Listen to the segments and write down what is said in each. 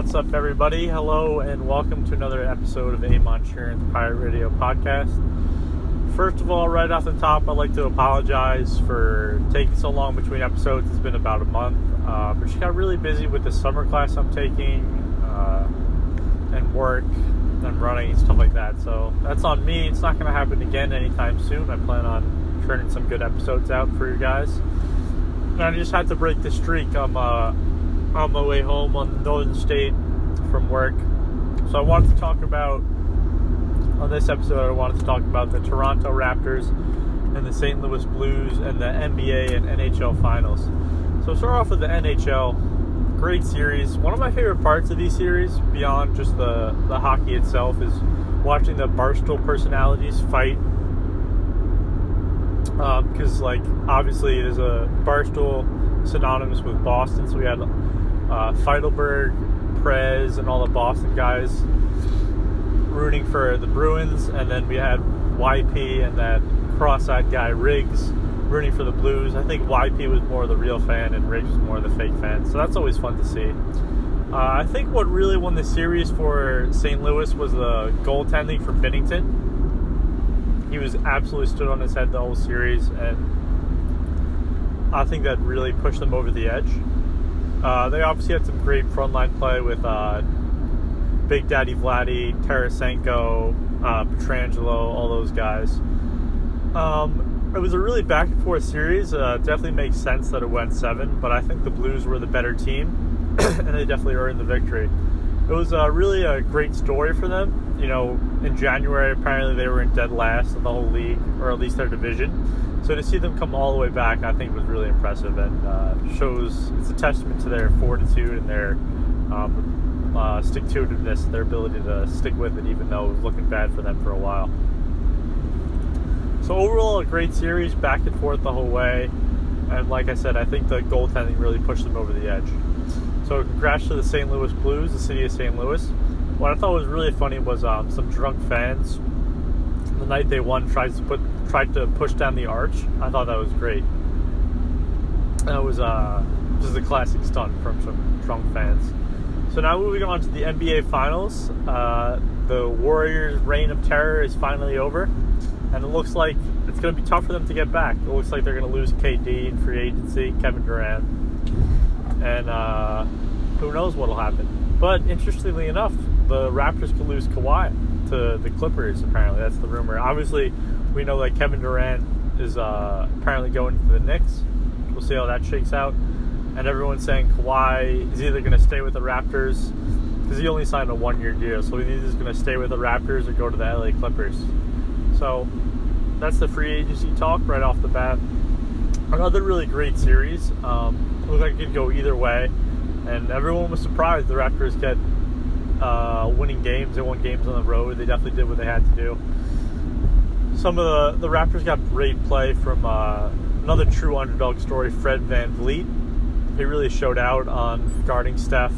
up, everybody? Hello, and welcome to another episode of Sheerin, the Pirate Radio podcast. First of all, right off the top, I'd like to apologize for taking so long between episodes. It's been about a month, uh, but she got really busy with the summer class I'm taking uh, and work and running and stuff like that. So that's on me. It's not going to happen again anytime soon. I plan on turning some good episodes out for you guys. And I just had to break the streak. I'm uh, on my way home on Northern State from work. So I wanted to talk about, on this episode, I wanted to talk about the Toronto Raptors and the St. Louis Blues and the NBA and NHL finals. So start off with the NHL. Great series. One of my favorite parts of these series, beyond just the, the hockey itself, is watching the Barstool personalities fight. Because, um, like, obviously, there's a Barstool synonymous with Boston, so we had uh, Feitelberg, Prez, and all the Boston guys rooting for the Bruins, and then we had YP and that cross-eyed guy Riggs rooting for the Blues. I think YP was more the real fan, and Riggs was more the fake fan. So that's always fun to see. Uh, I think what really won the series for St. Louis was the goaltending for Binnington. He was absolutely stood on his head the whole series, and I think that really pushed them over the edge. Uh, they obviously had some great frontline play with uh, Big Daddy Vladdy, Tarasenko, uh, Pietrangelo, all those guys. Um, it was a really back and forth series. Uh, definitely makes sense that it went seven, but I think the Blues were the better team, and they definitely earned the victory. It was uh, really a great story for them. You know, in January, apparently they were in dead last in the whole league, or at least their division so to see them come all the way back, I think was really impressive and uh, shows it's a testament to their fortitude and their um, uh, stick to itiveness, their ability to stick with it, even though it was looking bad for them for a while. So overall, a great series, back and forth the whole way. And like I said, I think the goaltending really pushed them over the edge. So congrats to the St. Louis Blues, the city of St. Louis. What I thought was really funny was um, some drunk fans the night they won tries to put tried to push down the arch. I thought that was great. That was uh, just a classic stunt from some drunk fans. So now moving on to the NBA Finals, uh, the Warriors' reign of terror is finally over, and it looks like it's going to be tough for them to get back. It looks like they're going to lose KD in free agency, Kevin Durant, and uh, who knows what'll happen. But interestingly enough, the Raptors could lose Kawhi to the Clippers. Apparently, that's the rumor. Obviously, we know that Kevin Durant is uh, apparently going to the Knicks. We'll see how that shakes out. And everyone's saying Kawhi is either going to stay with the Raptors because he only signed a one-year deal, so he's either going to stay with the Raptors or go to the LA Clippers. So that's the free agency talk right off the bat. Another really great series. Um, looked like it could go either way, and everyone was surprised the Raptors get uh, winning games. They won games on the road. They definitely did what they had to do some of the, the Raptors got great play from uh, another true underdog story, Fred Van VanVleet. He really showed out on guarding Steph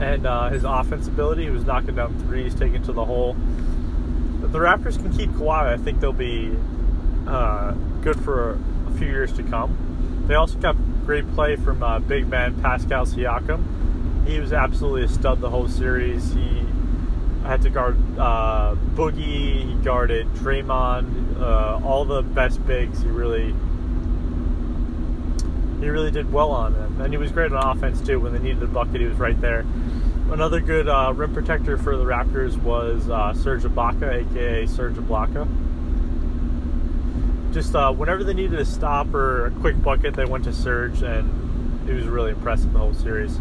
and uh, his offense ability. He was knocking down threes, taking to the hole. If the Raptors can keep Kawhi, I think they'll be uh, good for a few years to come. They also got great play from uh, big man Pascal Siakam. He was absolutely a stud the whole series. He had to guard uh, Boogie. He guarded Draymond. Uh, all the best bigs. He really, he really did well on them, and he was great on offense too. When they needed a bucket, he was right there. Another good uh, rim protector for the Raptors was uh, Serge Ibaka, aka Serge Ibaka. Just uh, whenever they needed a stop or a quick bucket, they went to Serge, and he was really impressive the whole series.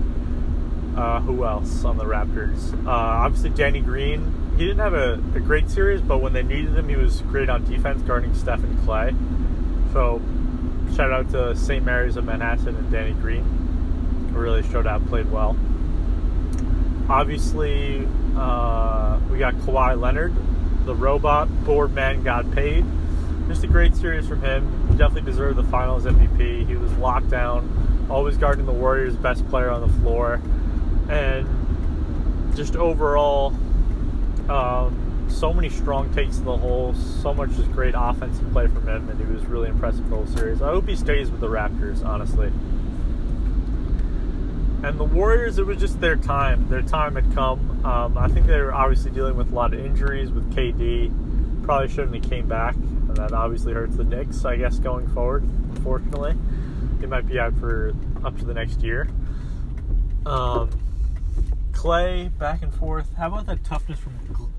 Uh, who else on the Raptors? Uh, obviously, Danny Green. He didn't have a, a, great series, but when they needed him, he was great on defense, guarding Steph and Clay. So, shout out to St. Mary's of Manhasset and Danny Green, who really showed out, played well. Obviously, uh, we got Kawhi Leonard, the robot board man, got paid. Just a great series from him. He definitely deserved the Finals MVP. He was locked down, always guarding the Warriors' best player on the floor and just overall, um, so many strong takes to the hole, so much just great offensive play from him, and he was really impressive the whole series. I hope he stays with the Raptors, honestly. And the Warriors, it was just their time. Their time had come. Um, I think they were obviously dealing with a lot of injuries with KD. Probably shouldn't have came back. And that obviously hurts the Knicks, I guess, going forward. Unfortunately, they might be out for up to the next year. Um, Clay back and forth. How about that toughness from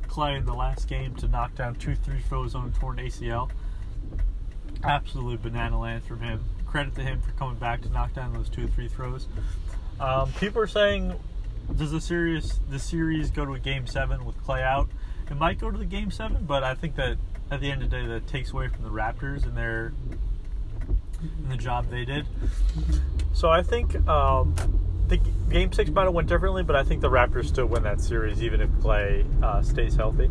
Clay in the last game to knock down two three throws on a torn ACL? Absolute banana land from him. Credit to him for coming back to knock down those two three throws. Um, people are saying, does the series the series go to a game seven with Clay out? It might go to the game seven, but I think that at the end of the day, that takes away from the Raptors and their and the job they did. So I think um, the game six might have went differently, but I think the Raptors still win that series, even if Clay uh, stays healthy.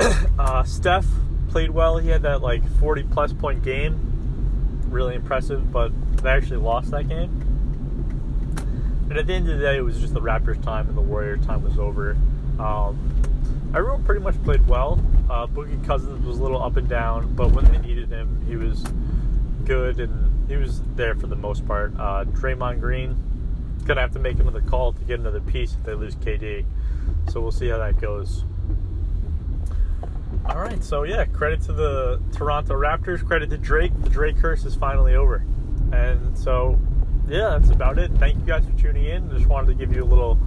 uh, Steph played well. He had that like 40 plus point game, really impressive. But they actually lost that game. And at the end of the day, it was just the Raptors' time, and the Warriors' time was over. Um, everyone pretty much played well. Uh, Boogie Cousins was a little up and down, but when they needed him, he was good and he was there for the most part. Uh, Draymond Green gonna have to make another call to get another piece if they lose KD. So we'll see how that goes. All right, so yeah, credit to the Toronto Raptors, credit to Drake. The Drake curse is finally over, and so yeah, that's about it. Thank you guys for tuning in. Just wanted to give you a little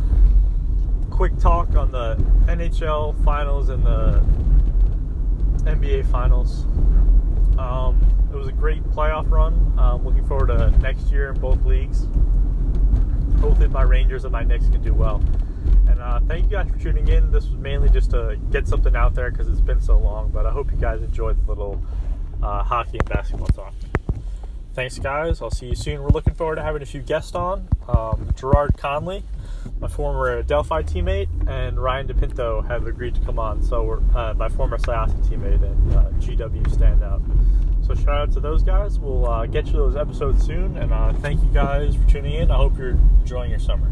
quick talk on the NHL finals and the NBA finals. Um, it was a great playoff run. Um, looking forward to next year in both leagues. Hopefully, my Rangers and my Knicks can do well. And uh, thank you guys for tuning in. This was mainly just to get something out there because it's been so long. But I hope you guys enjoyed the little uh, hockey and basketball talk thanks, guys. I'll see you soon. We're looking forward to having a few guests on. Um, Gerard Conley, my former Delphi teammate, and Ryan DePinto have agreed to come on. So we're uh, my former Syosset teammate and uh, GW standout. So shout out to those guys. We'll uh, get you those episodes soon, and uh, thank you guys for tuning in. I hope you're enjoying your summer.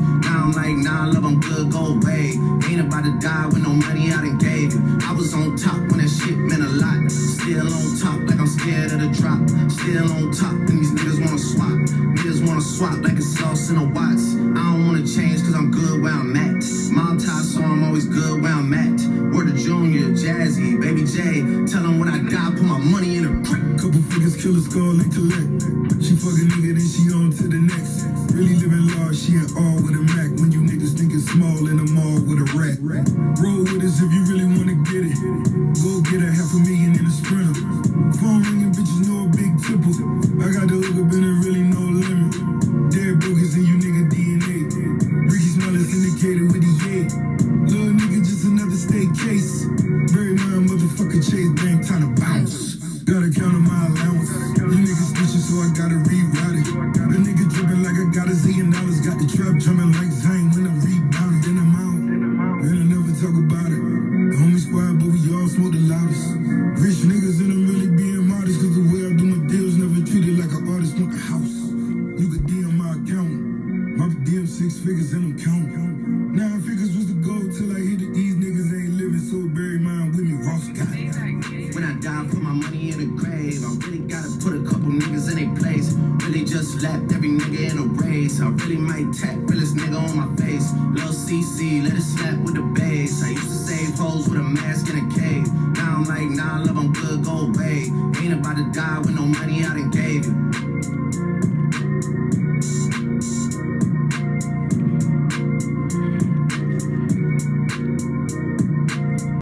Like, nah, love, I'm good, go away. Ain't about to die with no money I done gave you. I was on top when that shit meant a lot. Still on top, like I'm scared of the drop. Still on top, and these niggas wanna swap. Niggas wanna swap like a sauce in a Watts. I don't wanna change cause I'm good where I'm at. Mob tie, so I'm always good where I'm at. Word of Junior, Jazzy, Baby J. Tell them when I die, put my money in a brick. Couple figures, kill a skull and collect. She fuck a nigga, then she on to the next. Really living large, she ain't all with a Mac. When you niggas think it's small in the mall with a rat. Roll with us if you really Gotta count on my allowance. You niggas snitching, so I gotta reroute it. The nigga dripping like I got a zillion dollars. Got the trap drumming like Zane when I rebound. Then I'm out. And I never talk about it. The homie squad, but we all smoke the loudest. Rich niggas and I'm really being modest. Cause the way I do my deals never treated like an artist want a house. You could DM my account. My DM six figures and I'm counting. My money in a grave. I really gotta put a couple niggas in a place. Really just lapped every nigga in a race. I really might tap realest nigga on my face. Lil CC, let it snap with the bass. I used to save hoes with a mask in a cave. Now I'm like, nah, love, I'm good, go away. Ain't about to die with no money I done gave you.